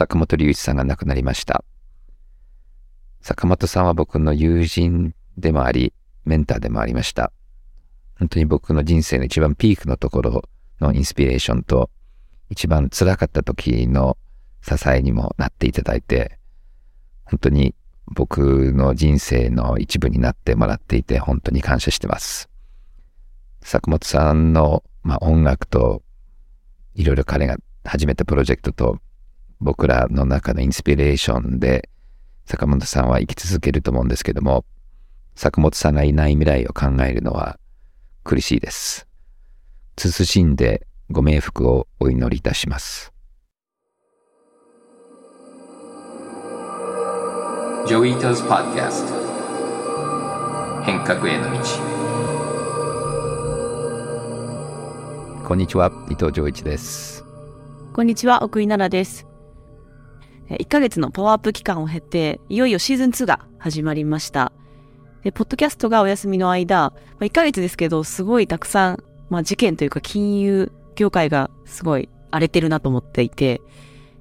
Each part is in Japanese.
坂本龍一さんが亡くなりました。坂本さんは僕の友人でもあり、メンターでもありました。本当に僕の人生の一番ピークのところのインスピレーションと、一番辛かった時の支えにもなっていただいて、本当に僕の人生の一部になってもらっていて、本当に感謝してます。坂本さんの、まあ、音楽と、いろいろ彼が始めたプロジェクトと、僕らの中のインスピレーションで、坂本さんは生き続けると思うんですけども、坂本さんがいない未来を考えるのは苦しいです。慎んでご冥福をお祈りいたします。 Joi Ito's Podcast 変革への道こんにちは伊藤浄一ですこんにちは奥井奈々です1ヶ月のパワーアップ期間を経て、いよいよシーズン2が始まりました。で、ポッドキャストがお休みの間、まあ、1ヶ月ですけど、すごいたくさん、まあ、事件というか金融業界がすごい荒れてるなと思っていて、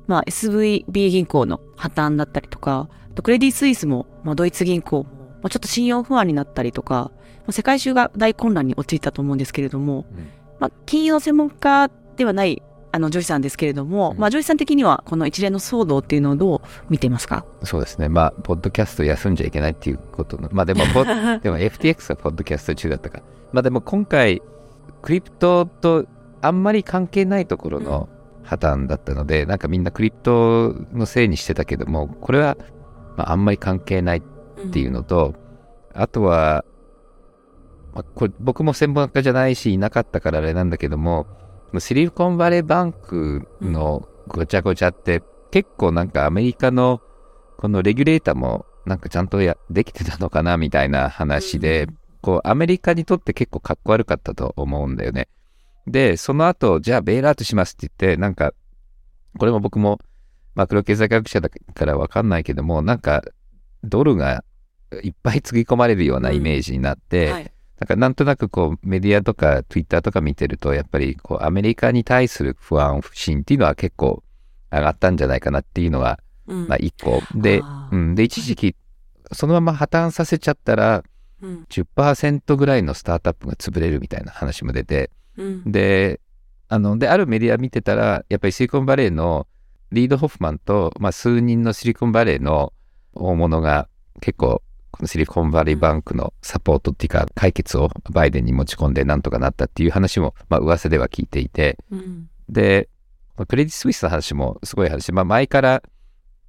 まあ、SVB 銀行の破綻だったりとか、とクレディ・スイスも、まあ、ドイツ銀行も、まあ、ちょっと信用不安になったりとか、まあ、世界中が大混乱に陥ったと思うんですけれども、うん、まあ、金融の専門家ではないあの、ジョイさんですけれども、うん、まあ、ジョイさん的には、この一連の騒動っていうのをどう見ていますか？そうですね。まあ、ポッドキャスト休んじゃいけないっていうことの、まあでも、でも FTX はポッドキャスト中だったか。まあでも今回、クリプトとあんまり関係ないところの破綻だったので、うん、なんかみんなクリプトのせいにしてたけども、これは、まあ、あんまり関係ないっていうのと、うん、あとは、まあ、これ僕も専門家じゃないし、いなかったからあれなんだけども、シリコンバレーバンクのごちゃごちゃって、結構なんかアメリカのこのレギュレーターもなんかちゃんとやできてたのかなみたいな話で、こうアメリカにとって結構かっこ悪かったと思うんだよね。で、その後、じゃあベイラートしますって言って、なんか、これも僕もマクロ経済学者だからわかんないけども、なんかドルがいっぱいつぎ込まれるようなイメージになって、うんはいなんかなんとなくこうメディアとかツイッターとか見てるとやっぱりこうアメリカに対する不安不信っていうのは結構上がったんじゃないかなっていうのが、まあ一個。で、うん、で一時期そのまま破綻させちゃったら10%ぐらいのスタートアップが潰れるみたいな話も出て、うん、であのであるメディア見てたらやっぱりシリコンバレーのリード・ホフマンと、まあ、数人のシリコンバレーの大物が結構このシリコンバレーバンクのサポートっていうか解決をバイデンに持ち込んでなんとかなったっていう話も、まあ噂では聞いていて、うん、で、クレディ・スイスの話もすごい話、まあ前から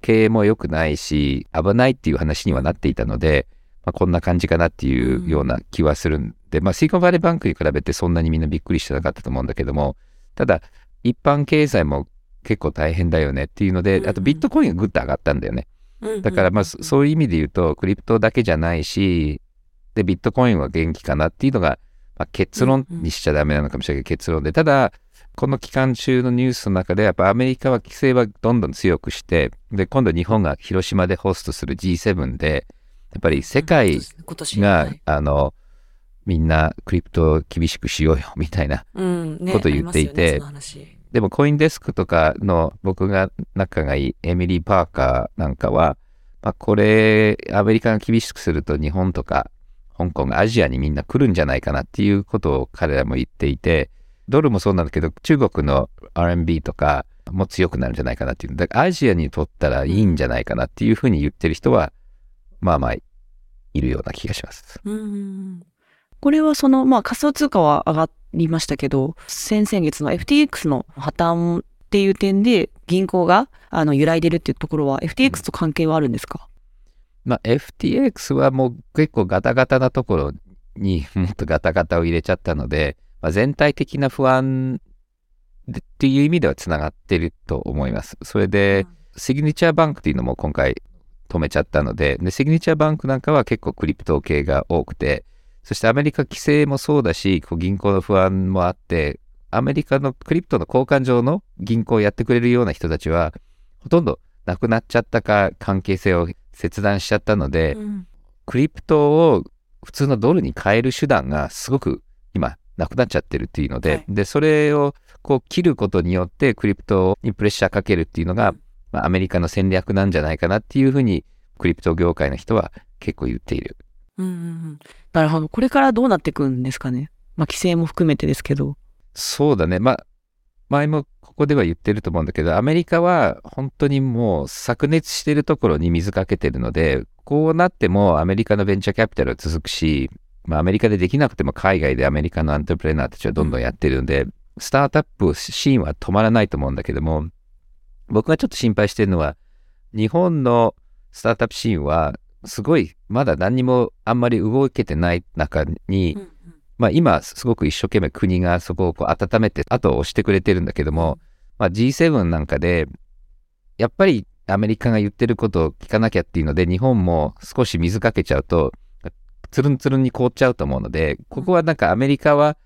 経営も良くないし、危ないっていう話にはなっていたので、まあ、こんな感じかなっていうような気はするんで、うん、まあシリコンバレーバンクに比べてそんなにみんなびっくりしてなかったと思うんだけども、ただ一般経済も結構大変だよねっていうので、あとビットコインがぐっと上がったんだよね。だからまあそういう意味で言うとクリプトだけじゃないしでビットコインは元気かなっていうのが、まあ、結論にしちゃダメなのかもしれないけど結論で。ただこの期間中のニュースの中でやっぱアメリカは規制はどんどん強くしてで今度日本が広島でホストする G7 でやっぱり世界が、うん、あのみんなクリプトを厳しくしようよみたいなことを言っていて、うんねでもコインデスクとかの僕が仲がいいエミリー・パーカーなんかは、まあ、これアメリカが厳しくすると日本とか香港がアジアにみんな来るんじゃないかなっていうことを彼らも言っていてドルもそうなんだけど中国の RMB とかも強くなるんじゃないかなっていうだからアジアにとったらいいんじゃないかなっていうふうに言ってる人はまあまあいるような気がします。うんこれはその、まあ仮想通貨は上がっりましたけど、先々月の FTX の破綻っていう点で銀行があの揺らいでるっていうところは FTX と関係はあるんですか、まあ、FTX はもう結構ガタガタなところにもっとガタガタを入れちゃったので、まあ、全体的な不安っていう意味ではつながってると思います。それで、シグニチャーバンクっていうのも今回止めちゃったのでで、シグニチャーバンクなんかは結構クリプト系が多くて、そしてアメリカ規制もそうだし、こう銀行の不安もあって、アメリカのクリプトの交換上の銀行をやってくれるような人たちは、ほとんどなくなっちゃったか、関係性を切断しちゃったので、うん、クリプトを普通のドルに変える手段がすごく今なくなっちゃってるっていうので、はい、で、それをこう切ることによってクリプトにプレッシャーかけるっていうのがまあ、アメリカの戦略なんじゃないかなっていうふうに、クリプト業界の人は結構言っている。うんうんうん。なるほど。これからどうなっていくんですかね。まあ、規制も含めてですけど。そうだね。まあ、前もここでは言ってると思うんだけど、アメリカは本当にもう灼熱してるところに水かけてるので、こうなってもアメリカのベンチャーキャピタルは続くし、まあ、アメリカでできなくても海外でアメリカのアントレプレーナーたちはどんどんやってるんで、スタートアップシーンは止まらないと思うんだけども、僕がちょっと心配してるのは、日本のスタートアップシーンは、すごい、まだ何にもあんまり動けてない中に、うんうん。まあ今すごく一生懸命国がそこをこう温めて後を押してくれてるんだけども、まあ G7 なんかで、やっぱりアメリカが言ってることを聞かなきゃっていうので、日本も少し水かけちゃうと、つるんつるんに凍っちゃうと思うので、ここはなんかアメリカは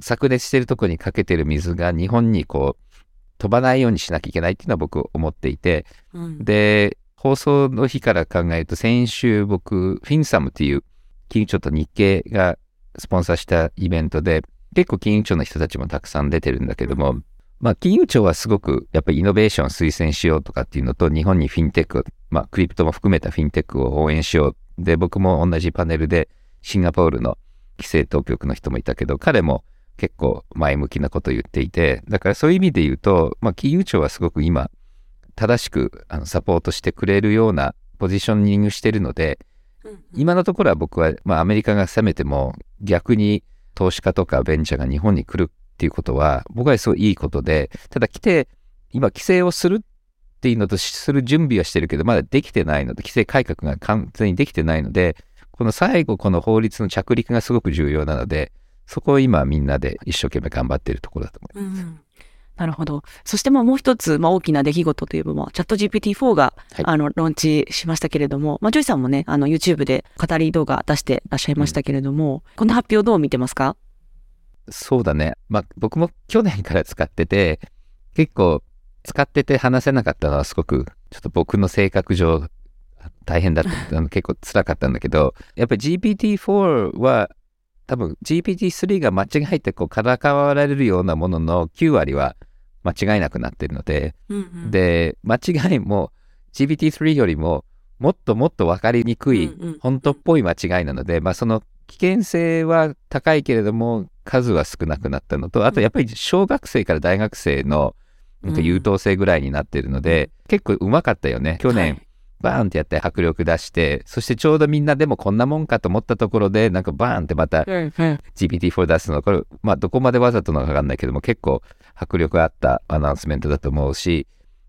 炸裂してるとこにかけてる水が日本にこう飛ばないようにしなきゃいけないっていうのは僕思っていて、うん。で、放送の日から考えると、先週僕、フィンサムっていう金融庁と日経がスポンサーしたイベントで、結構金融庁の人たちもたくさん出てるんだけども、まあ金融庁はすごくやっぱりイノベーションを推薦しようとかっていうのと、日本にフィンテック、まあクリプトも含めたフィンテックを応援しよう。で、僕も同じパネルでシンガポールの規制当局の人もいたけど、彼も結構前向きなことを言っていて、だからそういう意味で言うと、まあ金融庁はすごく今、正しくあのサポートしてくれるようなポジショニングしてるので、今のところは僕は、まあ、アメリカが攻めても逆に投資家とかベンチャーが日本に来るっていうことは僕はすごいいいことでただ来て今規制をするっていうのとする準備はしてるけどまだできてないので規制改革が完全にできてないのでこの最後この法律の着陸がすごく重要なのでそこを今みんなで一生懸命頑張っているところだと思います。うんうんなるほど。そしてまあもう一つ、まあ大きな出来事といえば、まあチャット GPT-4 が、はいあの、ローンチしましたけれども、まあジョイさんもね、あの YouTube で語り動画出してらっしゃいましたけれども、この発表どう見てますか？そうだね。まあ僕も去年から使ってて、結構使ってて話せなかったのはすごくちょっと僕の性格上大変だった。あの結構辛かったんだけど、やっぱり GPT-4 は多分 GPT-3 が間違えてこうからかわれるようなものの9割は間違いなくなってるので、うんで、間違いも GPT-3 よりももっともっと分かりにくいうんうん。本当っぽい間違いなので、まあ、その危険性は高いけれども数は少なくなったのとあとやっぱり小学生から大学生のなんか優等生ぐらいになってるので、結構うまかったよね。去年、はい。バーンってやって迫力出してそしてちょうどみんなでもこんなもんかと思ったところでなんかバーンってまたうんうん。GPT-4 出すのこれまあどこまでわざとなのかわかんないけども結構迫力あったアナウンスメントだと思うし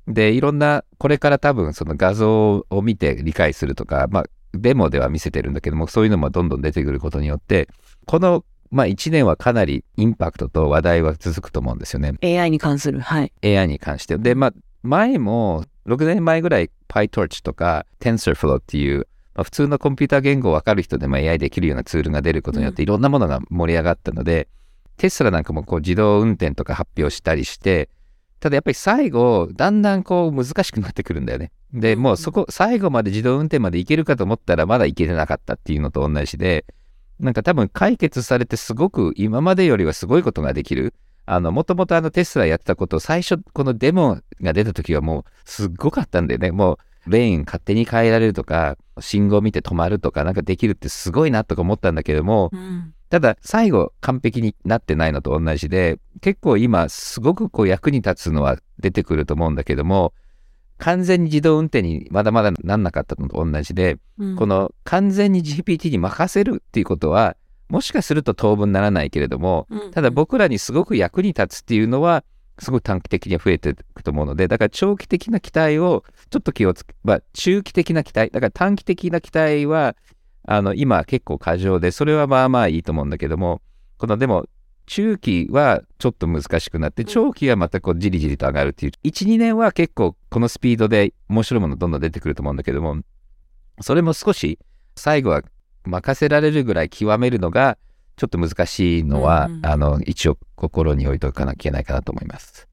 でいろんなこれから多分その画像を見て理解するとかまあデモでは見せてるんだけどもそういうのもどんどん出てくることによってこのまあ1年はかなりインパクトと話題は続くと思うんですよね。AI に関する、はい。AI に関して。でまあ前も6年前ぐらい PyTorch とか TensorFlow っていう、まあ、普通のコンピューター言語を分かる人でも AI できるようなツールが出ることによっていろんなものが盛り上がったので、テスラなんかもこう自動運転とか発表したりしてただやっぱり最後だんだんこう難しくなってくるんだよね。でもうそこ最後まで自動運転までいけるかと思ったらまだいけてなかったっていうのと同じでなんか多分解決されてすごく今までよりはすごいことができる。あの、もともとあのテスラやってたことを最初このデモが出た時はもうすっごかったんだよね。もうレーン勝手に変えられるとか、信号見て止まるとかなんかできるってすごいなとか思ったんだけども、うんただ最後完璧になってないのと同じで、結構今すごくこう役に立つのは出てくると思うんだけども、完全に自動運転にまだまだなんなかったのと同じで、うん。この完全に GPT に任せるっていうことは、もしかすると当分ならないけれども、うん。ただ僕らにすごく役に立つっていうのは、すごい短期的には増えていくと思うので、だから長期的な期待をちょっと気をつけ、まあ中期的な期待、だから短期的な期待は、あの、今結構過剰で、それはまあまあいいと思うんだけども、このでも、中期はちょっと難しくなって、長期はまたこうじりじりと上がるっていう、1、2年は結構このスピードで面白いものどんどん出てくると思うんだけども、それも少し最後は任せられるぐらい極めるのがちょっと難しいのは、うんうんあの一応心に置いておかなきゃいけないかなと思います。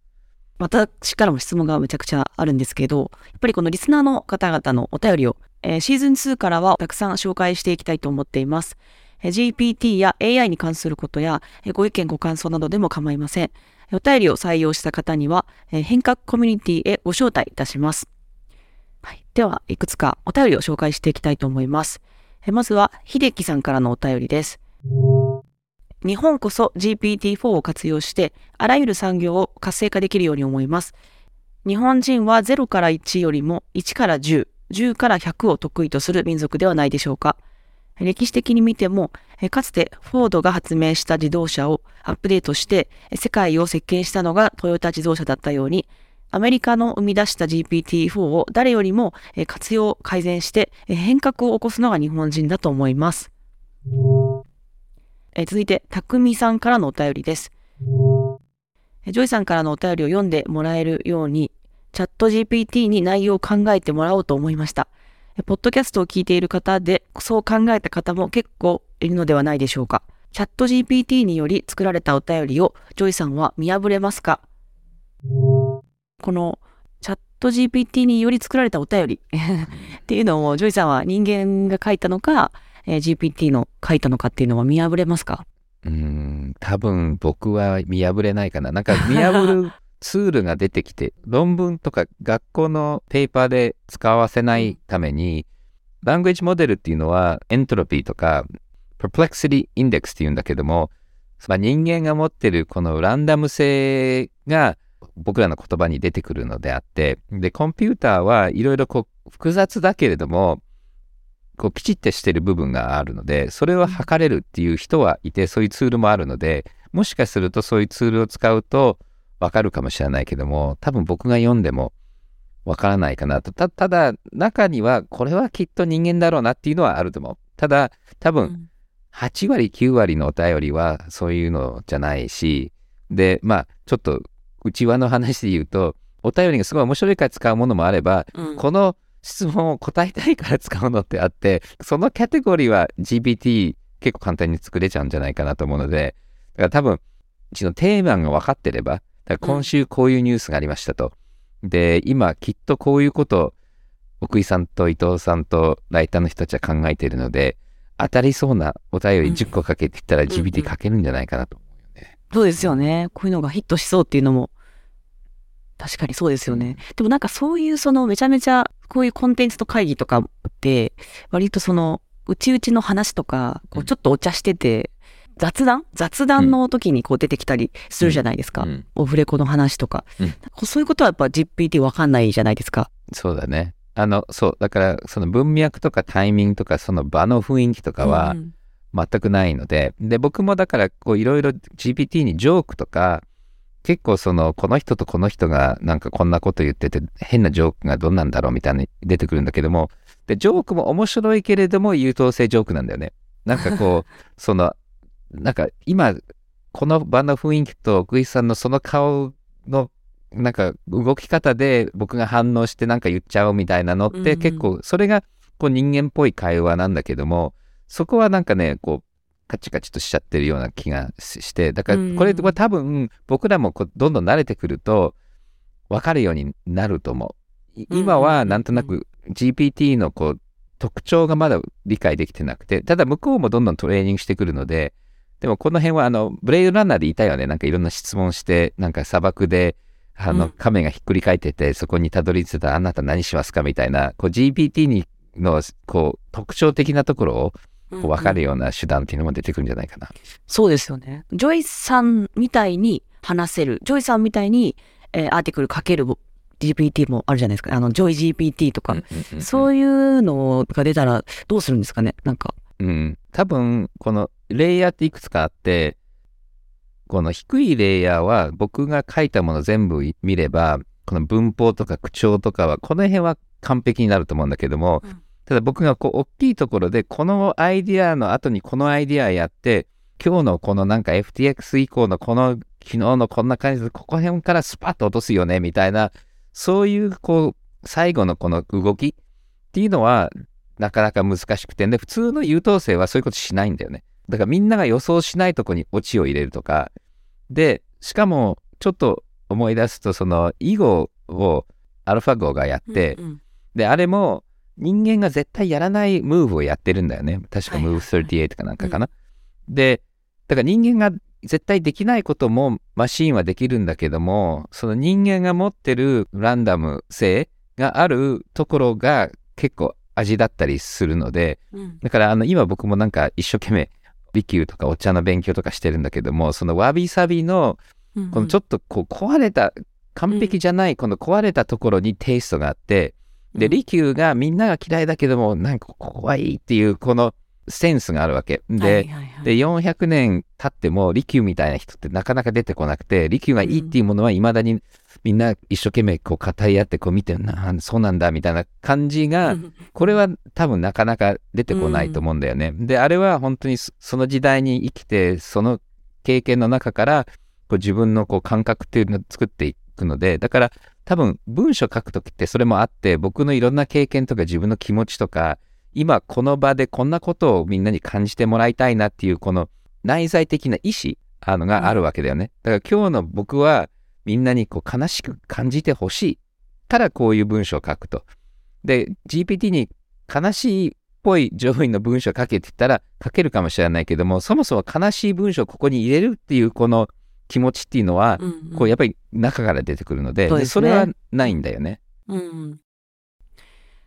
私からも質問がめちゃくちゃあるんですけど、やっぱりこのリスナーの方々のお便りを、えーシーズン2からはたくさん紹介していきたいと思っています。えー GPT や AI に関することや、えご意見ご感想などでも構いません。お便りを採用した方には、え変革コミュニティへご招待いたします。では、いくつかお便りを紹介していきたいと思います。えまずは、秀樹さんからのお便りです。日本こそ GPT-4 を活用して、あらゆる産業を活性化できるように思います。日本人は0から1よりも1から10、10から100を得意とする民族ではないでしょうか。歴史的に見ても、かつてフォードが発明した自動車をアップデートして世界を席巻したのがトヨタ自動車だったように、アメリカの生み出した GPT-4 を誰よりも活用、改善して変革を起こすのが日本人だと思います。え続いて、たくみさんからのお便りです。ジョイさんからのお便りを読んでもらえるように、チャット GPT に内容を考えてもらおうと思いました。ポッドキャストを聞いている方で、そう考えた方も結構いるのではないでしょうか。チャット GPT により作られたお便りを、ジョイさんは見破れますか？この、チャット GPT により作られたお便り っていうのを、ジョイさんは人間が書いたのか、えー GPT の書いたのかっていうのは見破れますか？うん、多分僕は見破れないかな。なんか見破るツールが出てきて、論文とか学校のペーパーで使わせないために、 language model っていうのはエントロピーとか、perplexity index っていうんだけども、まあ、人間が持ってるこのランダム性が僕らの言葉に出てくるのであって、で、コンピューターはいろいろこう複雑だけれども、こうきちっとしてる部分があるので、それを測れるっていう人はいて、そういうツールもあるので、もしかするとそういうツールを使うとわかるかもしれないけども、多分僕が読んでもわからないかなと。たただ、中にはこれはきっと人間だろうなっていうのはあると思う。ただ、多分うん8割、9割のお便りはそういうのじゃないし、で、まあ、ちょっと内輪の話で言うと、お便りがすごい面白いから使うものもあれば、うんこの質問を答えたいから使うのってあって、そのカテゴリーは GPT 結構簡単に作れちゃうんじゃないかなと思うので、だから多分、うちのテーマが分かってれば、だから今週こういうニュースがありましたと。で、今きっとこういうことを奥井さんと伊藤さんとライターの人たちは考えているので、当たりそうなお便り10個かけてきたらん GPT 書けるんじゃないかなと思うよね。そうですよね。こういうのがヒットしそうっていうのも、確かにそうですよね。でもなんかそういうそのめちゃめちゃ、こういうコンテンツと会議とかって、割とその、うちうちの話とか、こううんちょっとお茶してて、雑談？雑談の時にこう出てきたりするじゃないですか。うんオフレコの話とか。うんかそういうことはやっぱ GPT わかんないじゃないですか。そうだね。あの、そう、だからその文脈とかタイミングとかその場の雰囲気とかは、うん全くないので、で、僕もだから、こう、いろいろ GPT にジョークとか、結構その、この人とこの人がなんかこんなこと言ってて、変なジョークがどんなんだろうみたいに出てくるんだけども、で、ジョークも面白いけれども、優等生ジョークなんだよね。なんかこう、その、なんか今、この場の雰囲気と奥井さんのその顔の、なんか動き方で僕が反応してなんか言っちゃおうみたいなのって結構、それがこう人間っぽい会話なんだけども、そこはなんかね、こう、カチカチとしちゃってるような気がしして、だからこれうんは多分僕らもこうどんどん慣れてくると分かるようになると思う。今はなんとなく GPT のこう特徴がまだ理解できてなくて、ただ向こうもどんどんトレーニングしてくるので、でもこの辺はあの、ブレイドランナーでいたよね。なんかいろんな質問して、なんか砂漠で、あの、うん亀がひっくり返ってて、そこにたどり着いたらあなた何しますかみたいな、こう GPT にの、こう、特徴的なところをこう分かるような手段っていうのも出てくるんじゃないかな。そうですよね。ジョイさんみたいに話せる。ジョイさんみたいに、えー article 書ける GPT もあるじゃないですか。あの、ジョイ GPT とか。そういうのが出たらどうするんですかねなんか。うん。多分、このレイヤーっていくつかあって、この低いレイヤーは僕が書いたもの全部見れば、この文法とか口調とかは、この辺は完璧になると思うんだけども、うんただ僕がこう、大きいところで、このアイディアの後にこのアイディアやって、今日のこのなんか FTX 以降のこの昨日のこんな感じで、ここ辺からスパッと落とすよね、みたいな、そういうこう、最後のこの動きっていうのは、なかなか難しくて、で、普通の優等生はそういうことしないんだよね。だからみんなが予想しないとこにオチを入れるとか。で、しかも、ちょっと思い出すと、その、囲碁をアルファ号がやって、うんうんで、あれも人間が絶対やらないムーブをやってるんだよね。確かはいはいはい Move38 かなんかかな。で、だから人間が絶対できないこともマシーンはできるんだけども、その人間が持ってるランダム性があるところが結構味だったりするので、うんだからあの今僕もなんか一生懸命利休とかお茶の勉強とかしてるんだけども、そのわびさびのうんこのちょっとこう壊れた、完璧じゃないこの壊れたところにテイストがあって、で、うん。利休がみんなが嫌いだけども、なんかここはいいっていうこのセンスがあるわけ。で、はいはいはいで、400年経っても利休みたいな人ってなかなか出てこなくて、利休がいいっていうものは未だにみんな一生懸命こう語り合ってこう見て、なそうなんだみたいな感じが、これは多分なかなか出てこないと思うんだよね。で、あれは本当にそその時代に生きて、その経験の中からこう自分のこう感覚っていうのを作っていくので、だから多分文章書くときってそれもあって、僕のいろんな経験とか自分の気持ちとか、今この場でこんなことをみんなに感じてもらいたいなっていうこの内在的な意志あのがあるわけだよね。だから今日の僕はみんなにこう悲しく感じてほしいからこういう文章を書くと。で、GPT に悲しいっぽい上位の文章を書けって言ったら書けるかもしれないけども、そもそも悲しい文章をここに入れるっていうこの気持ちっていうのは、うんうんこうやっぱり中から出てくるので、ねそれはないんだよね。うん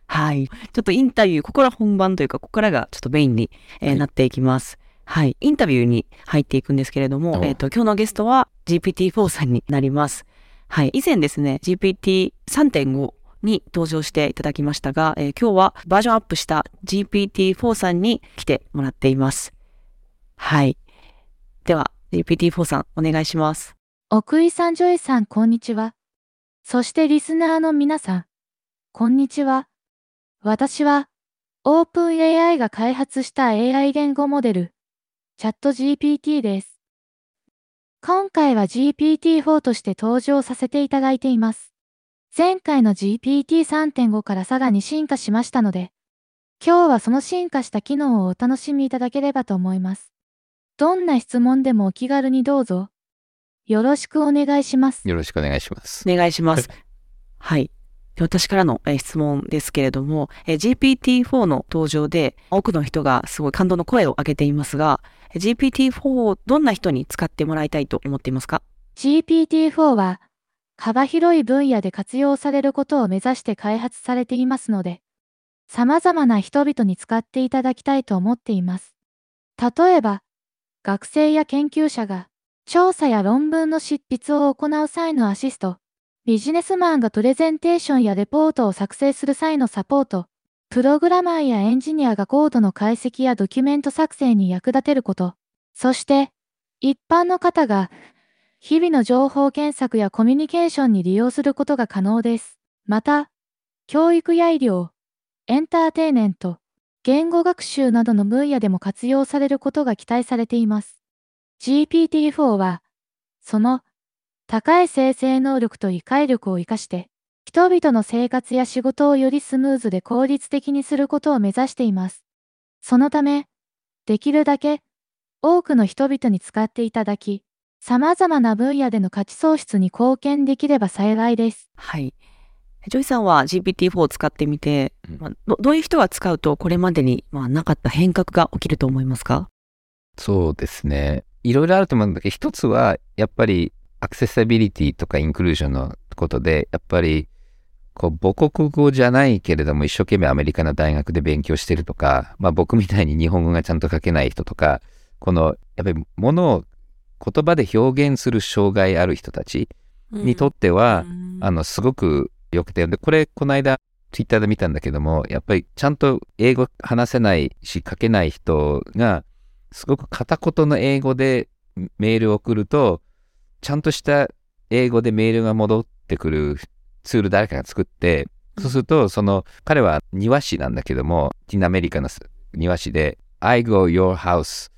はい。ちょっとインタビュー、ここから本番というか、ここからがちょっとメインに、えーはいなっていきます。はい。インタビューに入っていくんですけれども、おえっ、と、今日のゲストは GPT-4 さんになります。はい。以前ですね、GPT3.5 に登場していただきましたが、えー今日はバージョンアップした GPT-4 さんに来てもらっています。はい。では、GPT-4 さん、お願いします。奥井さん、ジョイさん、こんにちは。そしてリスナーの皆さん、こんにちは。私は、オープン AI が開発した AI 言語モデル、 ChatGPT です。今回は GPT-4 として登場させていただいています。前回の GPT3.5 からさらに進化しましたので、今日はその進化した機能をお楽しみいただければと思います。どんな質問でもお気軽にどうぞ。よろしくお願いします。よろしくお願いします。お願いします。はい。私からの質問ですけれども、GPT-4 の登場で多くの人がすごい感動の声を上げていますが、GPT-4 をどんな人に使ってもらいたいと思っていますか？GPT-4 は幅広い分野で活用されることを目指して開発されていますので、様々な人々に使っていただきたいと思っています。例えば、学生や研究者が調査や論文の執筆を行う際のアシスト、ビジネスマンがプレゼンテーションやレポートを作成する際のサポート、プログラマーやエンジニアがコードの解析やドキュメント作成に役立てること、そして、一般の方が日々の情報検索やコミュニケーションに利用することが可能です。また、教育や医療、エンターテイメント、言語学習などの分野でも活用されることが期待されています。GPT-4 は、その高い生成能力と理解力を活かして、人々の生活や仕事をよりスムーズで効率的にすることを目指しています。そのため、できるだけ多くの人々に使っていただき、様々な分野での価値創出に貢献できれば幸いです。はい。ジョイさんは GPT-4 を使ってみて、うんまあどどういう人が使うとこれまでに、まあ、なかった変革が起きると思いますか？そうですね。いろいろあると思うんだけど、一つはやっぱりアクセサビリティとかインクルージョンのことで、やっぱりこう母国語じゃないけれども一生懸命アメリカの大学で勉強してるとか、まあ僕みたいに日本語がちゃんと書けない人とか、このやっぱりものを言葉で表現する障害ある人たちにとっては、あの、すごく良くて、で、これ、この間、ツイッターで見たんだけども、やっぱりちゃんと英語話せないし、書けない人が、すごく片言の英語でメールを送ると、ちゃんとした英語でメールが戻ってくるツール誰かが作って、そうすると、その、彼は庭師なんだけども、ティナアメリカの庭師で、I go your house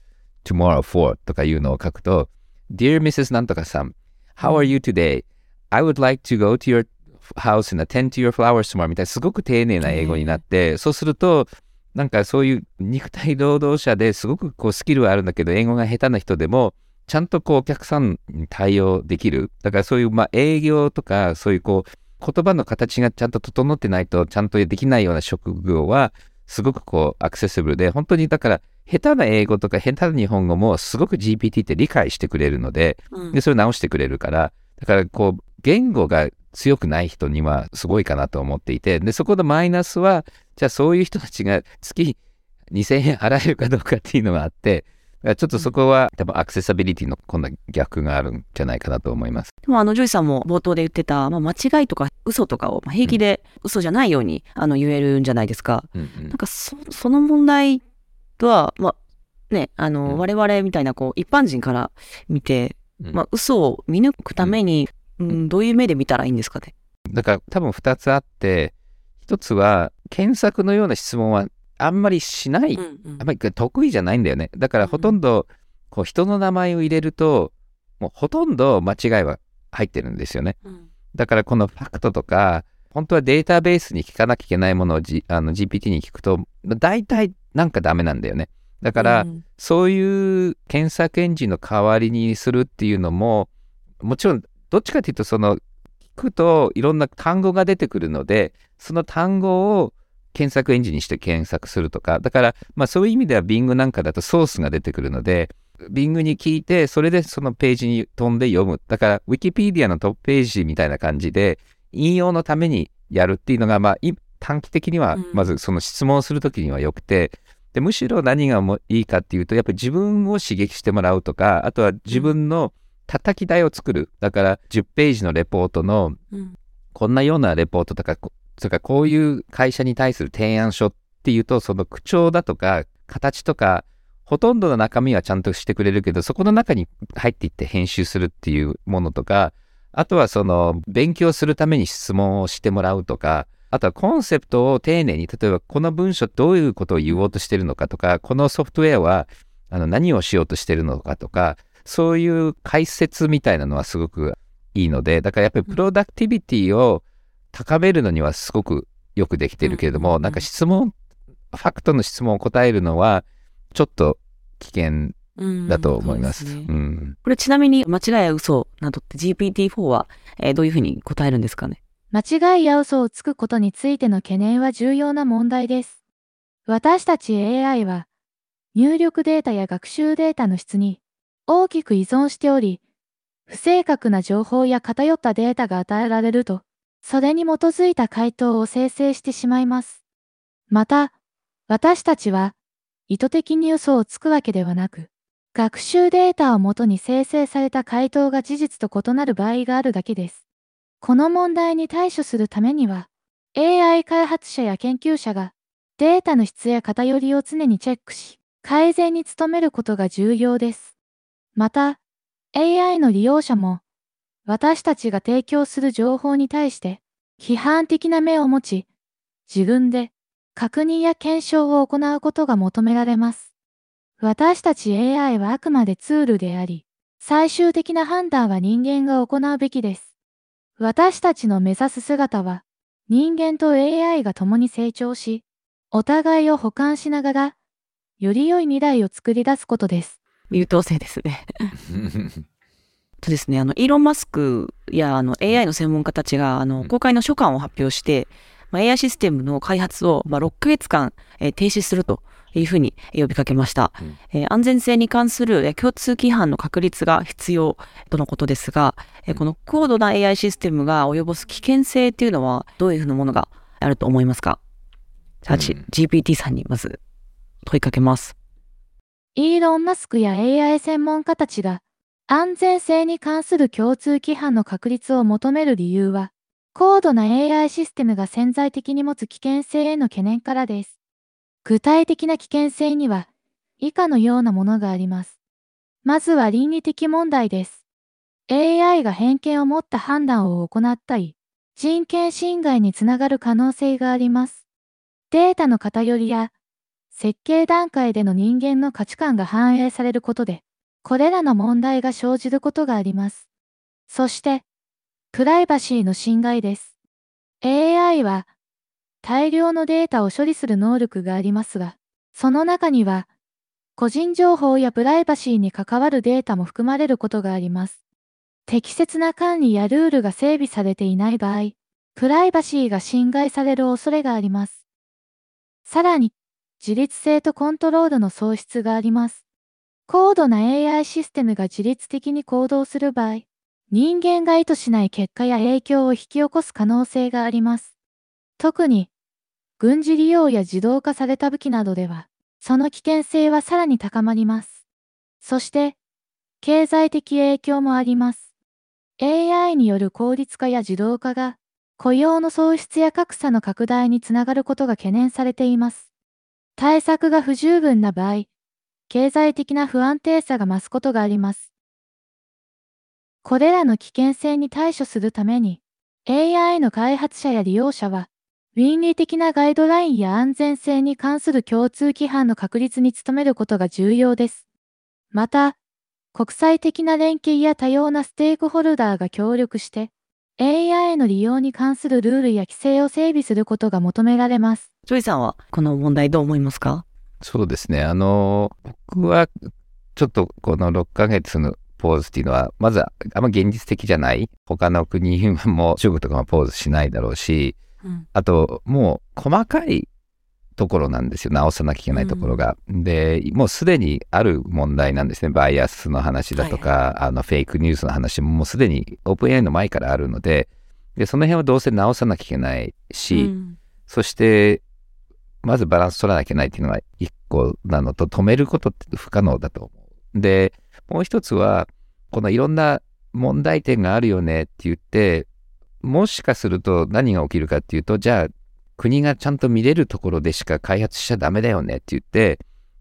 tomorrow for とかいうのを書くと、Dear Mrs. なんとかさん、How are you today? I would like to go to your house and attend to your flowers tomorrow みたいなすごく丁寧な英語になって、そうすると、なんかそういう肉体労働者ですごくこうスキルはあるんだけど、英語が下手な人でも、ちゃんとこうお客さんに対応できる。だからそういうまあ営業とか、そういうこう言葉の形がちゃんと整ってないとちゃんとできないような職業は、すごくこうアクセシブルで、本当にだから下手な英語とか下手な日本語もすごく GPT って理解してくれるので、うんで、それを直してくれるから、だからこう、言語が強くない人にはすごいかなと思っていて、で、そこのマイナスは、じゃあそういう人たちが月2000円払えるかどうかっていうのがあって、ちょっとそこは多分アクセシビリティの今度は逆があるんじゃないかなと思います。でもあの、ジョイさんも冒頭で言ってた、まあ、間違いとか嘘とかをまあ平気で嘘じゃないように、あの言えるんじゃないですか。うんうんなんかそ、その問題は、まあ、ね、あの、うん我々みたいな、こう、一般人から見て、うんまあ、嘘を見抜くために、うん、どういう目で見たらいいんですかね。だから多分2つあって、1つは検索のような質問はあんまりしない、うんうんあんまり得意じゃないんだよね。だからほとんどこう人の名前を入れると、もうほとんど間違いは入ってるんですよね。うんだからこのファクトとか、本当はデータベースに聞かなきゃいけないものを、G、あの GPT に聞くと、大体なんかダメなんだよね。だから、うんそういう検索エンジンの代わりにするっていうのも、もちろんどっちかというと、その聞くといろんな単語が出てくるので、その単語を検索エンジンにして検索するとか、だから、まあそういう意味では Bing なんかだとソースが出てくるので、Bing に聞いて、それでそのページに飛んで読む。だから、Wikipedia のトップページみたいな感じで、引用のためにやるっていうのが、まあ、い短期的にはうん、まずその質問をするときにはよくて、でむしろ何がもいいかっていうとやっぱり自分を刺激してもらうとかあとは自分の叩き台を作る。だから10ページのレポートのうん。こんなようなレポートとかこそれかこういう会社に対する提案書っていうとその口調だとか形とかほとんどの中身はちゃんとしてくれるけどそこの中に入っていって編集するっていうものとかあとはその勉強するために質問をしてもらうとかあとはコンセプトを丁寧に例えばこの文章どういうことを言おうとしてるのかとかこのソフトウェアはあの何をしようとしてるのかとかそういう解説みたいなのはすごくいいのでだからやっぱりプロダクティビティを高めるのにはすごくよくできてるけれども、うんうんうんなんか質問ファクトの質問を答えるのはちょっと危険うんだと思います。そうでねうんこれちなみに間違いや嘘などって GPT-4 は、えーどういうふうに答えるんですかね？間違いや嘘をつくことについての懸念は重要な問題です。私たち AI は入力データや学習データの質に大きく依存しており、不正確な情報や偏ったデータが与えられると、それに基づいた回答を生成してしまいます。また、私たちは意図的に嘘をつくわけではなく、学習データをもとに生成された回答が事実と異なる場合があるだけです。この問題に対処するためには、AI 開発者や研究者がデータの質や偏りを常にチェックし、改善に努めることが重要です。また、AI の利用者も、私たちが提供する情報に対して、批判的な目を持ち、自分で確認や検証を行うことが求められます。私たち AI はあくまでツールであり、最終的な判断は人間が行うべきです。私たちの目指す姿は、人間と AI が共に成長し、お互いを補完しながら、より良い未来を作り出すことです。優等生ですね。とですね、あの、イーロン・マスクや、あの、AI の専門家たちが、あの、うん。公開の書簡を発表して、まあ、AI システムの開発を、まあ、6ヶ月間、えー停止するというふうに呼びかけました。うん。えー安全性に関するえー共通規範の確立が必要とのことですが、えーこの高度な AI システムが及ぼす危険性っていうのは、どういうふうなものがあると思いますか？じゃあ、ちうん。GPT さんにまず問いかけます。イーロン・マスクや AI 専門家たちが安全性に関する共通規範の確立を求める理由は、高度な AI システムが潜在的に持つ危険性への懸念からです。具体的な危険性には、以下のようなものがあります。まずは倫理的問題です。AI が偏見を持った判断を行ったり、人権侵害につながる可能性があります。データの偏りや設計段階での人間の価値観が反映されることで、これらの問題が生じることがあります。そして、プライバシーの侵害です。AI は、大量のデータを処理する能力がありますが、その中には、個人情報やプライバシーに関わるデータも含まれることがあります。適切な管理やルールが整備されていない場合、プライバシーが侵害される恐れがあります。さらに、自律性とコントロールの喪失があります。高度な AI システムが自律的に行動する場合、人間が意図しない結果や影響を引き起こす可能性があります。特に、軍事利用や自動化された武器などでは、その危険性はさらに高まります。そして、経済的影響もあります。AI による効率化や自動化が、雇用の創出や格差の拡大につながることが懸念されています。対策が不十分な場合、経済的な不安定さが増すことがあります。これらの危険性に対処するために、AI の開発者や利用者は、倫理的なガイドラインや安全性に関する共通規範の確立に努めることが重要です。また、国際的な連携や多様なステークホルダーが協力して、AI の利用に関するルールや規制を整備することが求められます。ジョイさんはこの問題どう思いますか？そうですね。あの、僕はちょっとこの6ヶ月のポーズっていうのは、まずあんま現実的じゃない。他の国も中国とかもポーズしないだろうし、うん、あともう細かいところなんですよ直さなきゃいけないところが。うん、でもうすでにある問題なんですね。バイアスの話だとか、はいはい、あのフェイクニュースの話ももうすでにオープン AI の前からあるので。でその辺はどうせ直さなきゃいけないし、うん、そしてまずバランス取らなきゃいけないっていうのが一個なのと止めることって不可能だと思う。でもう一つは、このいろんな問題点があるよねって言って、もしかすると何が起きるかっていうと、じゃあ国がちゃんと見れるところでしか開発しちゃダメだよねって言って、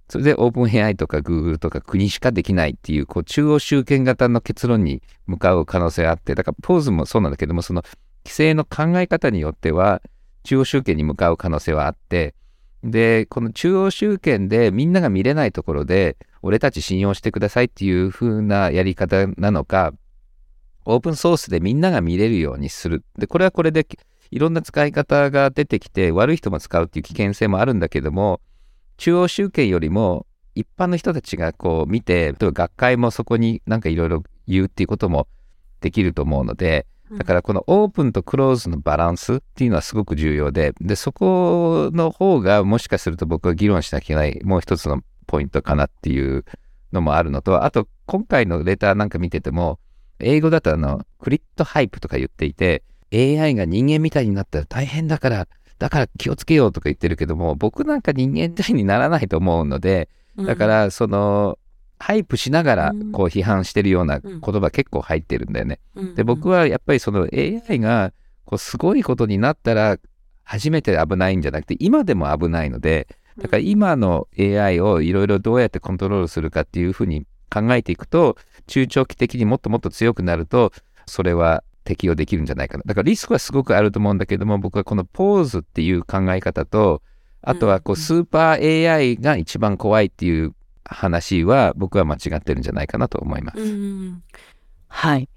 それでオープン AI とか Google とか国しかできないっていう、こう中央集権型の結論に向かう可能性があって、だからポーズもそうなんだけども、その規制の考え方によっては、中央集権に向かう可能性はあって、で、この中央集権でみんなが見れないところで、俺たち信用してくださいっていう風なやり方なのか、オープンソースでみんなが見れるようにする。で、これはこれでいろんな使い方が出てきて、悪い人も使うっていう危険性もあるんだけども、中央集権よりも一般の人たちがこう見て、例えば学会もそこになんかいろいろ言うっていうこともできると思うので、だからこのオープンとクローズのバランスっていうのはすごく重要で、で、そこの方がもしかすると僕は議論しなきゃいけないもう一つのポイントかなっていうのもあるのと、あと今回のレターなんか見てても、英語だとあの、 critihype とか言っていて、AI が人間みたいになったら大変だから、だから気をつけようとか言ってるけども、僕なんか人間みたいにならないと思うので、だからその、 hype しながらこう批判してるような言葉結構入ってるんだよね。で僕はやっぱりその AI がこうすごいことになったら初めて危ないんじゃなくて今でも危ないのでだから今の AI をいろいろどうやってコントロールするかっていうふうに考えていくと中長期的にもっともっと強くなるとそれは適用できるんじゃないかな。だからリスクはすごくあると思うんだけども僕はこのポーズっていう考え方とあとはこうスーパー AI が一番怖いっていう話は僕は間違ってるんじゃないかなと思います。はい。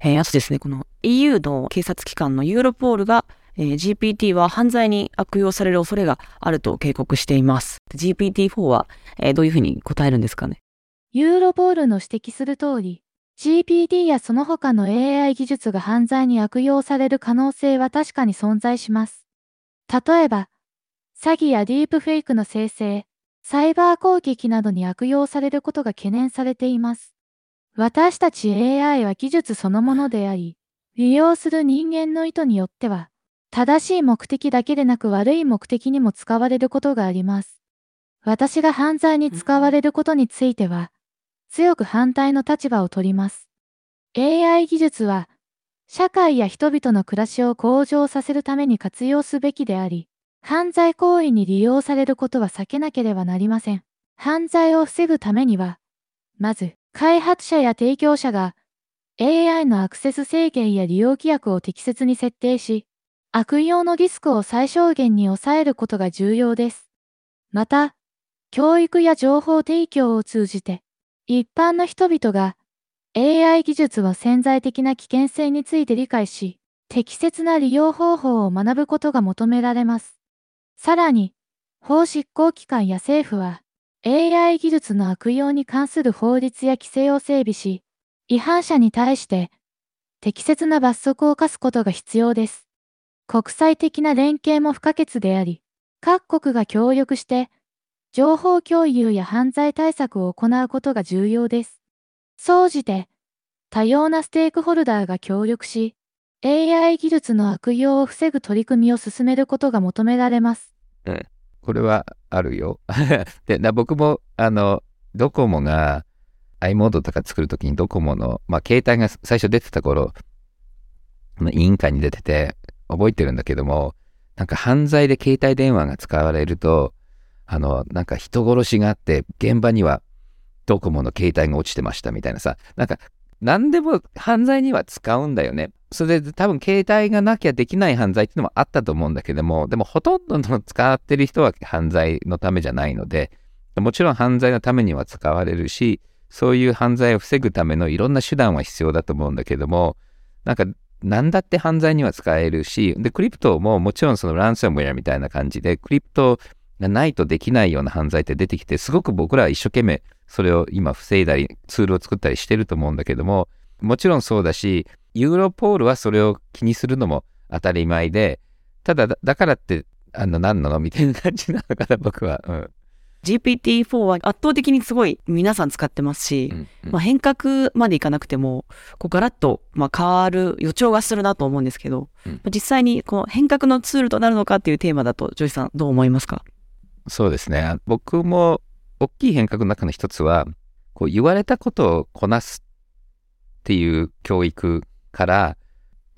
えー、あとですね、この EU の警察機関のユーロポールが、えー、GPT は犯罪に悪用される恐れがあると警告しています。GPT-4 は、えー、どういうふうに答えるんですかね？ユーロポールの指摘する通り、GPT やその他の AI 技術が犯罪に悪用される可能性は確かに存在します。例えば、詐欺やディープフェイクの生成、サイバー攻撃などに悪用されることが懸念されています。私たち AI は技術そのものであり、利用する人間の意図によっては、正しい目的だけでなく悪い目的にも使われることがあります。私が犯罪に使われることについては、強く反対の立場を取ります。AI 技術は、社会や人々の暮らしを向上させるために活用すべきであり、犯罪行為に利用されることは避けなければなりません。犯罪を防ぐためには、まず、開発者や提供者が AI のアクセス制限や利用規約を適切に設定し、悪用のリスクを最小限に抑えることが重要です。また、教育や情報提供を通じて、一般の人々が AI 技術の潜在的な危険性について理解し、適切な利用方法を学ぶことが求められます。さらに、法執行機関や政府は、AI 技術の悪用に関する法律や規制を整備し、違反者に対して適切な罰則を課すことが必要です。国際的な連携も不可欠であり、各国が協力して、情報共有や犯罪対策を行うことが重要です。総じて、多様なステークホルダーが協力し、AI 技術の悪用を防ぐ取り組みを進めることが求められます。うんこれはあるよ。で、僕も、あの、ドコモが i モードとか作るときにドコモの、まあ、携帯が最初出てた頃、まあ委員会に出てて、覚えてるんだけども、なんか犯罪で携帯電話が使われると、あの、なんか人殺しがあって、現場にはドコモの携帯が落ちてましたみたいなさ、なんか、何でも犯罪には使うんだよね。それで多分携帯がなきゃできない犯罪っていうのもあったと思うんだけども、でもほとんどの使ってる人は犯罪のためじゃないので、もちろん犯罪のためには使われるし、そういう犯罪を防ぐためのいろんな手段は必要だと思うんだけども、なんか何だって犯罪には使えるし、で、クリプトももちろんそのランサムウェアみたいな感じで、クリプトがないとできないような犯罪って出てきて、すごく僕らは一生懸命それを今防いだり、ツールを作ったりしてると思うんだけども、もちろんそうだし、ユーロポールはそれを気にするのも当たり前で、ただだ、だからって、あの、何なの？みたいな感じなのかな、僕は。うん。GPT-4 は圧倒的にすごい皆さん使ってますし、うんうんまあ、変革までいかなくても、こうガラッとまあ変わる予兆がするなと思うんですけど、うんまあ実際にこう変革のツールとなるのかっていうテーマだと、ジョイさんどう思いますか？そうですね。あ僕も大きい変革の中の一つは、こう言われたことをこなすっていう教育から、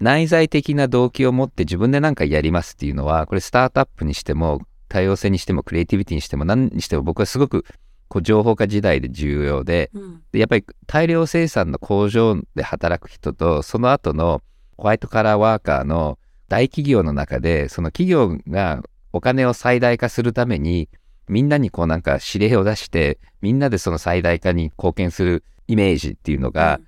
内在的な動機を持って自分で何かやりますっていうのは、これスタートアップにしても、多様性にしても、クリエイティビティにしても、何にしても僕はすごくこう情報化時代で重要で、でやっぱり大量生産の工場で働く人とその後のホワイトカラーワーカーの大企業の中でその企業がお金を最大化するためにみんなにこうなんか指令を出してみんなでその最大化に貢献するイメージっていうのが、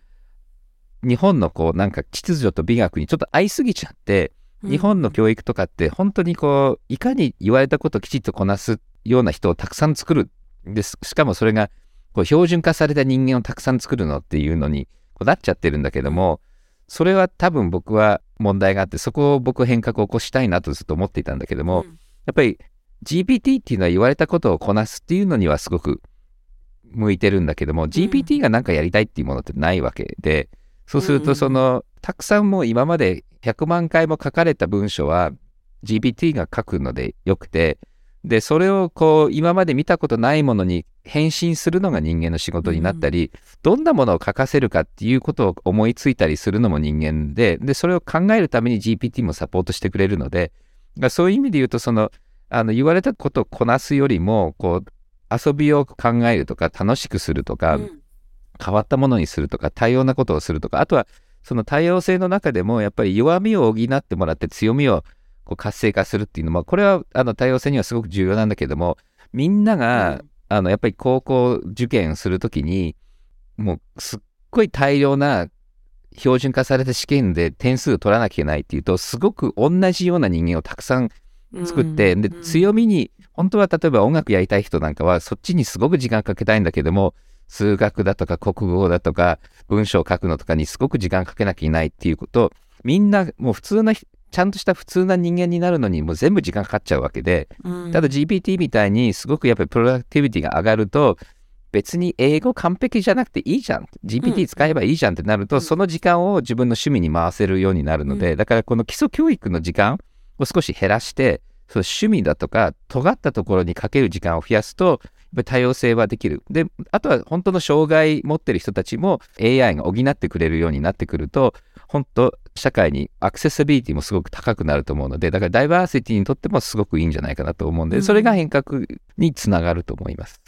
日本のこうなんか秩序と美学にちょっと合いすぎちゃって、日本の教育とかって本当にこういかに言われたことをきちっとこなすような人をたくさん作る。ですしかもそれがこう標準化された人間をたくさん作るのっていうのにこうなっちゃってるんだけどもそれは多分僕は問題があってそこを僕変革を起こしたいなとずっと思っていたんだけども、やっぱり GPT っていうのは言われたことをこなすっていうのにはすごく向いてるんだけども、GPT が何かやりたいっていうものってないわけで、そうするとその、たくさんもう今まで100万回も書かれた文章は GPT が書くのでよくて、で、それをこう今まで見たことないものに変身するのが人間の仕事になったり、どんなものを書かせるかっていうことを思いついたりするのも人間で、で、それを考えるために GPT もサポートしてくれるので、そういう意味で言うと、その、あの、言われたことをこなすよりも、こう、遊びを考えるとか、楽しくするとか、変わったものにするとか、多様なことをするとか、あとは、その多様性の中でも、やっぱり弱みを補ってもらって強みをこう活性化するっていうのも、これはあの多様性にはすごく重要なんだけども、みんなが、あの、やっぱり高校受験するときに、もうすっごい大量な標準化された試験で点数を取らなきゃいけないっていうと、すごく同じような人間をたくさん作って、で、強みに、本当は例えば音楽やりたい人なんかは、そっちにすごく時間かけたいんだけども、数学だとか国語だとか文章を書くのとかにすごく時間かけなきゃいけないっていうこと、みんなもう普通な、ちゃんとした普通な人間になるのにもう全部時間かかっちゃうわけで、ただ GPT みたいにすごくやっぱりプロダクティビティが上がると、別に英語完璧じゃなくていいじゃん。GPT 使えばいいじゃんってなると、その時間を自分の趣味に回せるようになるので、だからこの基礎教育の時間を少し減らして、その趣味だとか、尖ったところにかける時間を増やすと、やっぱり多様性はできる。で、あとは本当の障害持ってる人たちも AI が補ってくれるようになってくると、本当社会にアクセシビリティもすごく高くなると思うので、だからダイバーシティにとってもすごくいいんじゃないかなと思うんで、それが変革につながると思います。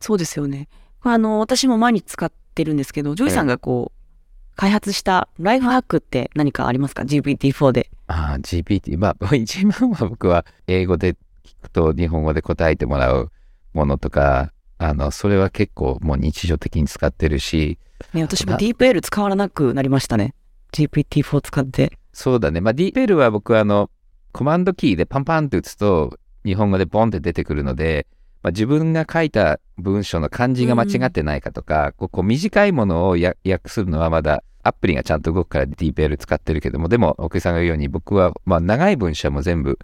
そうですよね。あの、私も毎日使ってるんですけど、ジョイさんがこう、開発したライフハックって何かありますか ?GPT-4 で。ああ、GPT。まあ、一番は僕は英語で聞くと日本語で答えてもらうものとか、あの、それは結構もう日常的に使ってるし、ね、私も DeepL 使わなくなりましたね。GPT-4 使って。そうだね。まあ、DeepL は僕はあの、コマンドキーでパンパンって打つと、日本語でボンって出てくるので、まあ、自分が書いた文章の漢字が間違ってないかとか、こうこう短いものをや訳するのはまだアプリがちゃんと動くから DeepL 使ってるけども、でも奥井さんが言うように僕はまあ長い文章も全部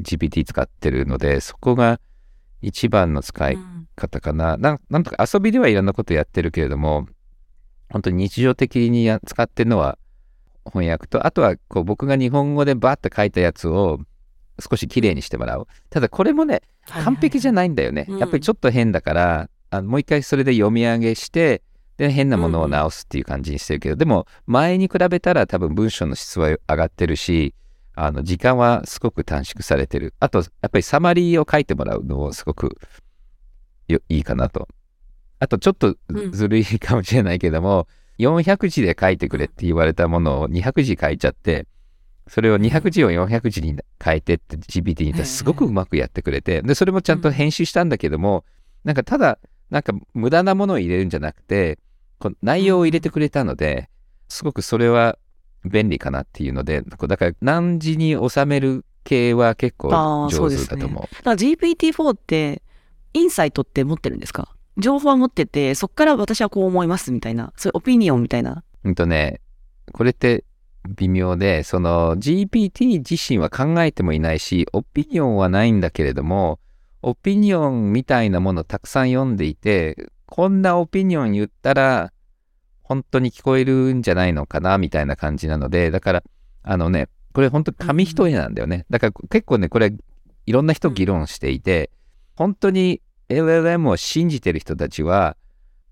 GPT 使ってるので、そこが一番の使い方かな。なんなんとか遊びではいろんなことやってるけれども、本当に日常的にや使ってるのは翻訳と、あとはこう僕が日本語でバーッと書いたやつを少し綺麗にしてもらう。ただこれもね、完璧じゃないんだよね。うんやっぱりちょっと変だから、あのもう一回それで読み上げして、で、変なものを直すっていう感じにしてるけど、でも前に比べたら多分文章の質は上がってるし、あの時間はすごく短縮されてる。あと、やっぱりサマリーを書いてもらうのもすごくよいいかなと。あと、ちょっとうんずるいかもしれないけども、400字で書いてくれって言われたものを200字書いちゃって、それを200字を400字に変えてって GPT に言ったらすごくうまくやってくれて、で、それもちゃんと編集したんだけども、なんかただ、なんか無駄なものを入れるんじゃなくて、こう内容を入れてくれたので、すごくそれは便利かなっていうので、こうだから何字に収める系は結構上手だと思う。だから GPT-4 って、インサイトって持ってるんですか？情報は持ってて、そっから私はこう思いますみたいな、そういうオピニオンみたいな。うんとね、これって微妙で、その GPT 自身は考えてもいないし、オピニオンはないんだけれども、オピニオンみたいなものたくさん読んでいて、こんなオピニオン言ったら、本当に聞こえるんじゃないのかな、みたいな感じなので、だから、あのね、これ本当紙一重なんだよね。だから結構ね、これ、いろんな人議論していて、本当に LLM を信じてる人たちは、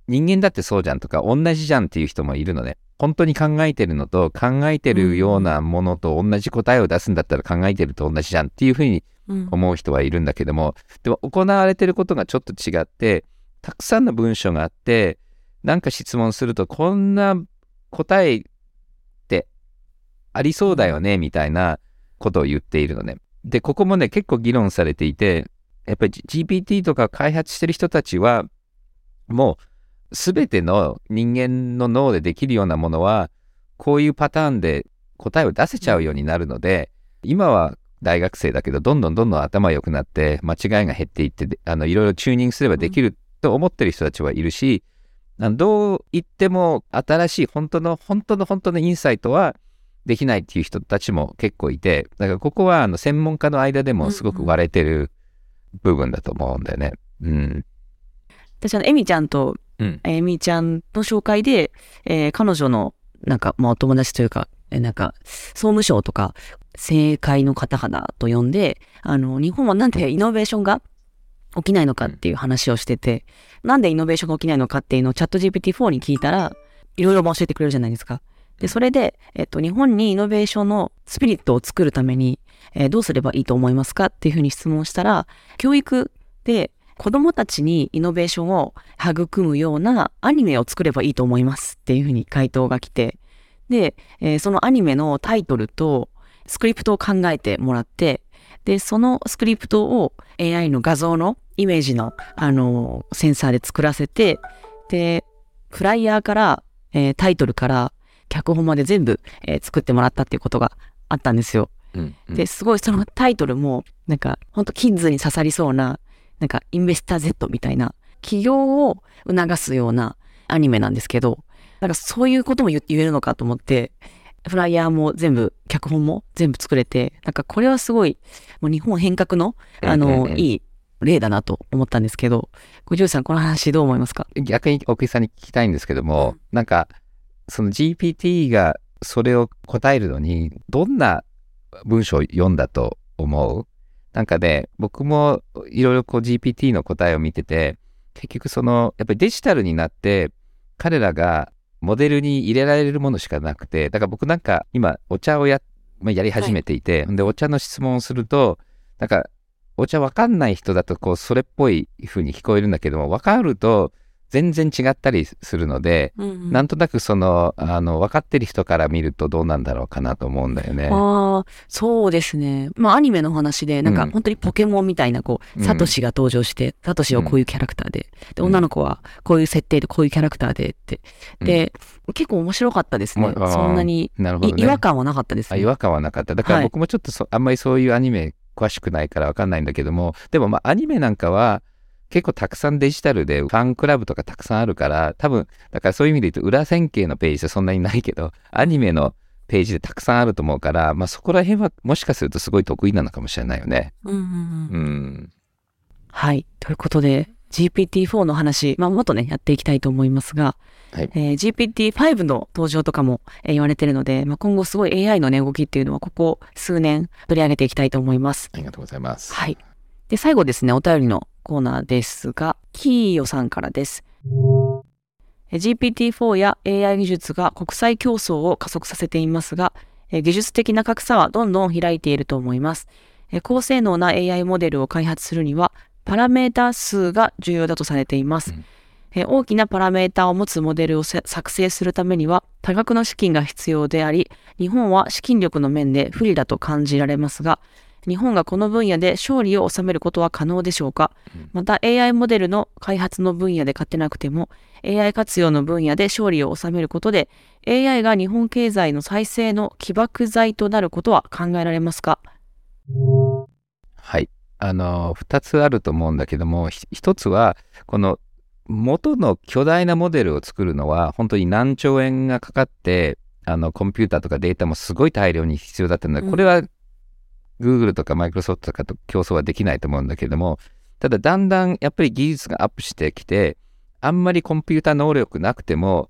人間だってそうじゃんとか、同じじゃんっていう人もいるのね。本当に考えてるのと、考えてるようなものと同じ答えを出すんだったら考えてると同じじゃんっていうふうにうん。思う人はいるんだけども、でも行われてることがちょっと違って、たくさんの文章があって、なんか質問すると、こんな答えってありそうだよね、みたいなことを言っているのね。で、ここもね、結構議論されていて、やっぱり GPT とか開発してる人たちは、もう全ての人間の脳でできるようなものは、こういうパターンで答えを出せちゃうようになるので、今は大学生だけど、どんどんどんどん頭良くなって、間違いが減っていって、あのいろいろチューニングすればできると思ってる人たちはいるし、あのどう言っても新しい本当の本当の本当のインサイトはできないっていう人たちも結構いて、だからここはあの専門家の間でもすごく割れてる部分だと思うんだよね。うん。私あの、エミちゃんと、うんエミちゃんの紹介で、えー彼女の、なんか、まあ、お友達というか、えなんか、総務省とか、政界の方々と呼んで、あの、日本はなんでイノベーションが起きないのかっていう話をしてて、なんでイノベーションが起きないのかっていうのをチャット GPT-4 に聞いたら、いろいろ教えてくれるじゃないですか。で、それで、えっと、日本にイノベーションのスピリットを作るために、えーどうすればいいと思いますかっていうふうに質問したら、教育で子供たちにイノベーションを育むようなアニメを作ればいいと思いますっていうふうに回答が来て、で、えーそのアニメのタイトルとスクリプトを考えてもらって、で、そのスクリプトを AI の画像のイメージの、あのセンサーで作らせて、で、フライヤーから、えータイトルから脚本まで全部、えー作ってもらったっていうことがあったんですよ。うん。うんで、すごいそのタイトルも、なんか、ほんとキッズに刺さりそうな、なんか、インベスター Z みたいな、起業を促すようなアニメなんですけど、なんかそういうことも言言えるのかと思って、フライヤーも全部、脚本も全部作れて、なんかこれはすごい、もう日本変革の、あうんの、いい例だなと思ったんですけど、ごジョージさん、この話どう思いますか？逆に奥井さんに聞きたいんですけども、なんかその GPT がそれを答えるのにどんな文章を読んだと思う？なんかね僕もいろいろこう GPT の答えを見てて結局そのやっぱりデジタルになって彼らがモデルに入れられるものしかなくてだから僕なんか今お茶をや,、まあ、やり始めていて、でお茶の質問をするとなんかお茶わかんない人だとこうそれっぽい風に聞こえるんだけどもわかると全然違ったりするので、うんなんとなくそのあの分かってる人から見るとどうなんだろうかなと思うんだよね。ああ、そうですね。まあ、アニメの話で、なんかうん本当にポケモンみたいな、こう、うんサトシが登場して、サトシはこういうキャラクターで、で、うん女の子はこういう設定でこういうキャラクターでって。で、結構面白かったですねそんなに、なるほどね。い違和感はなかったですね。あ違和感はなかった。だからはい僕もちょっとそ、あんまりそういうアニメ詳しくないから分かんないんだけども、でもまあアニメなんかは結構たくさんデジタルでファンクラブとかたくさんあるから、多分、だからそういう意味で言うと裏線形のページってそんなにないけど、アニメのページでたくさんあると思うから、まあそこら辺はもしかするとすごい得意なのかもしれないよね。うんうん。はい。ということで、GPT-4 の話、まあ、もっとね、やっていきたいと思いますが、はいえー GPT-5 の登場とかも、えー言われてるので、まあ、今後すごい AI のね、動きっていうのは、ここ数年取り上げていきたいと思います。ありがとうございます。はい。で、最後ですね、お便りのコーナーですが、キーヨさんからです。え GPT-4 や AI 技術が国際競争を加速させていますが、え技術的な格差はどんどん開いていると思います。え高性能な AI モデルを開発するには、パラメータ数が重要だとされています。うんえ大きなパラメータを持つモデルをせ作成するためには多額の資金が必要であり、日本は資金力の面で不利だと感じられますが、日本がこの分野で勝利を収めることは可能でしょうか、うん。また AI モデルの開発の分野で勝てなくても AI 活用の分野で勝利を収めることで AI が日本経済の再生の起爆剤となることは考えられますか？はい。あの、二つあると思うんだけども、ひ一つは、この元の巨大なモデルを作るのは、本当に何兆円がかかって、あの、コンピューターとかデータもすごい大量に必要だったので、うん。これは Google とか Microsoft とかと競争はできないと思うんだけども、ただだんだんやっぱり技術がアップしてきて、あんまりコンピューター能力なくても、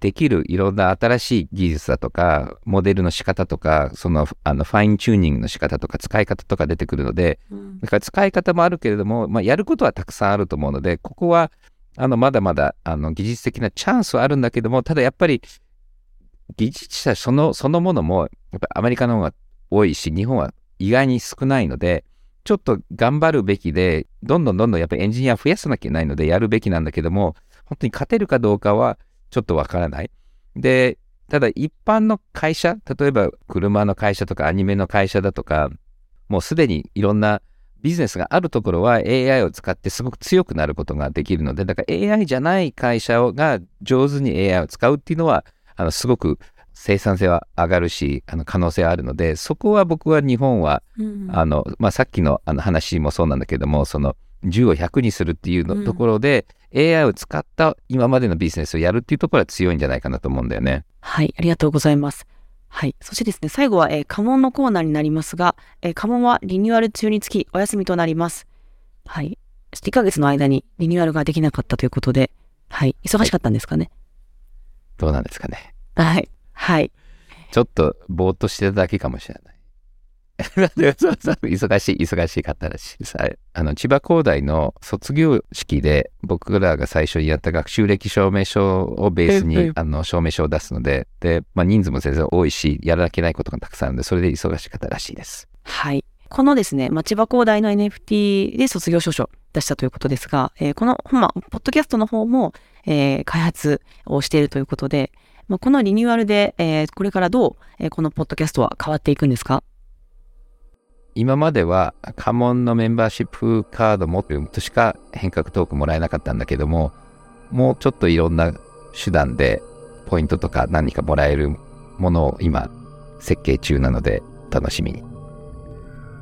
できるいろんな新しい技術だとか、モデルの仕方とか、そのあのファインチューニングの仕方とか、使い方とか出てくるので、だから使い方もあるけれども、まあ、やることはたくさんあると思うので、ここはあのまだまだあの技術的なチャンスはあるんだけども、ただやっぱり技術者そのそのものも、やっぱりアメリカの方が多いし、日本は意外に少ないので、ちょっと頑張るべきで、どんどんどんどんやっぱりエンジニア増やさなきゃいけないので、やるべきなんだけども、本当に勝てるかどうかはちょっとわからない。で、ただ一般の会社、例えば車の会社とかアニメの会社だとか、もうすでにいろんなビジネスがあるところは AI を使ってすごく強くなることができるので、だから AI じゃない会社が上手に AI を使うっていうのは、あのすごく生産性は上がるし、あの可能性はあるので、そこは僕は日本は、うんあの、まあ、さっきのあの話もそうなんだけども、その10を100にするっていうの、うんところで、AI を使った今までのビジネスをやるっていうところは強いんじゃないかなと思うんだよね。はい、ありがとうございます。はい。そしてですね、最後は、えー、家紋のコーナーになりますが、えー、家紋はリニューアル中につきお休みとなります。はい。そして1ヶ月の間にリニューアルができなかったということで、はい。忙しかったんですかね？どうなんですかね？はい。はい。ちょっとぼーっとしてただけかもしれない。そうそう忙しい、忙しかったらしいさ。あの、千葉工大の卒業式で僕らが最初にやった学習歴証明書をベースにあの証明書を出すので、で、まあ、人数も全然多いし、やらなきゃいけないことがたくさんあるので、それで忙しかったらしいです。はい。このですね、まあ千葉工大の NFT で卒業証書を出したということですが、えーこの、まあ、ポッドキャストの方も、えー開発をしているということで、まあ、このリニューアルで、えーこれからどう、えーこのポッドキャストは変わっていくんですか？今までは家紋のメンバーシップカード持ってるとしか変革トークもらえなかったんだけども、もうちょっといろんな手段でポイントとか何かもらえるものを今設計中なので楽しみに。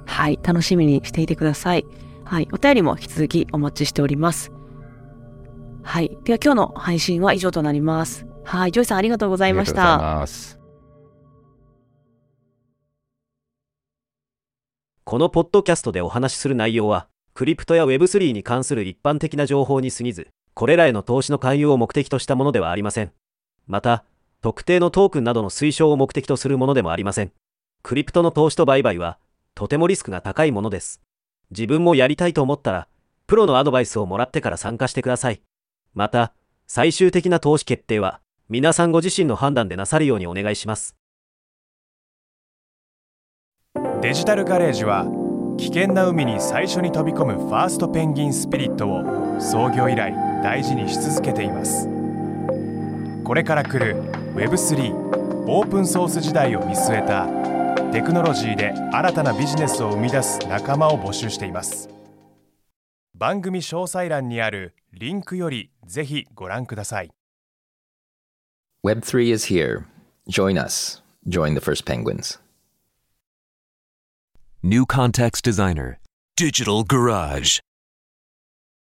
はい、楽しみにしていてください。はい、お便りも引き続きお待ちしております。はい、では今日の配信は以上となります。はい、ジョイさんありがとうございましありがとうございた。ます。このポッドキャストでお話しする内容は、クリプトや Web3 に関する一般的な情報に過ぎず、これらへの投資の勧誘を目的としたものではありません。また、特定のトークンなどの推奨を目的とするものでもありません。クリプトの投資と売買は、とてもリスクが高いものです。自分もやりたいと思ったら、プロのアドバイスをもらってから参加してください。また、最終的な投資決定は、皆さんご自身の判断でなさるようにお願いします。デジタルガレージは危険な海に最初に飛び込むファーストペンギンスピリットを創業以来大事にし続けています。これから来る Web3 オープンソース時代を見据えたテクノロジーで新たなビジネスを生み出す仲間を募集しています。番組詳細欄にあるリンクよりぜひご覧ください。Web3 is here. Join us. Join the first penguins. New Context Designer, Digital Garage.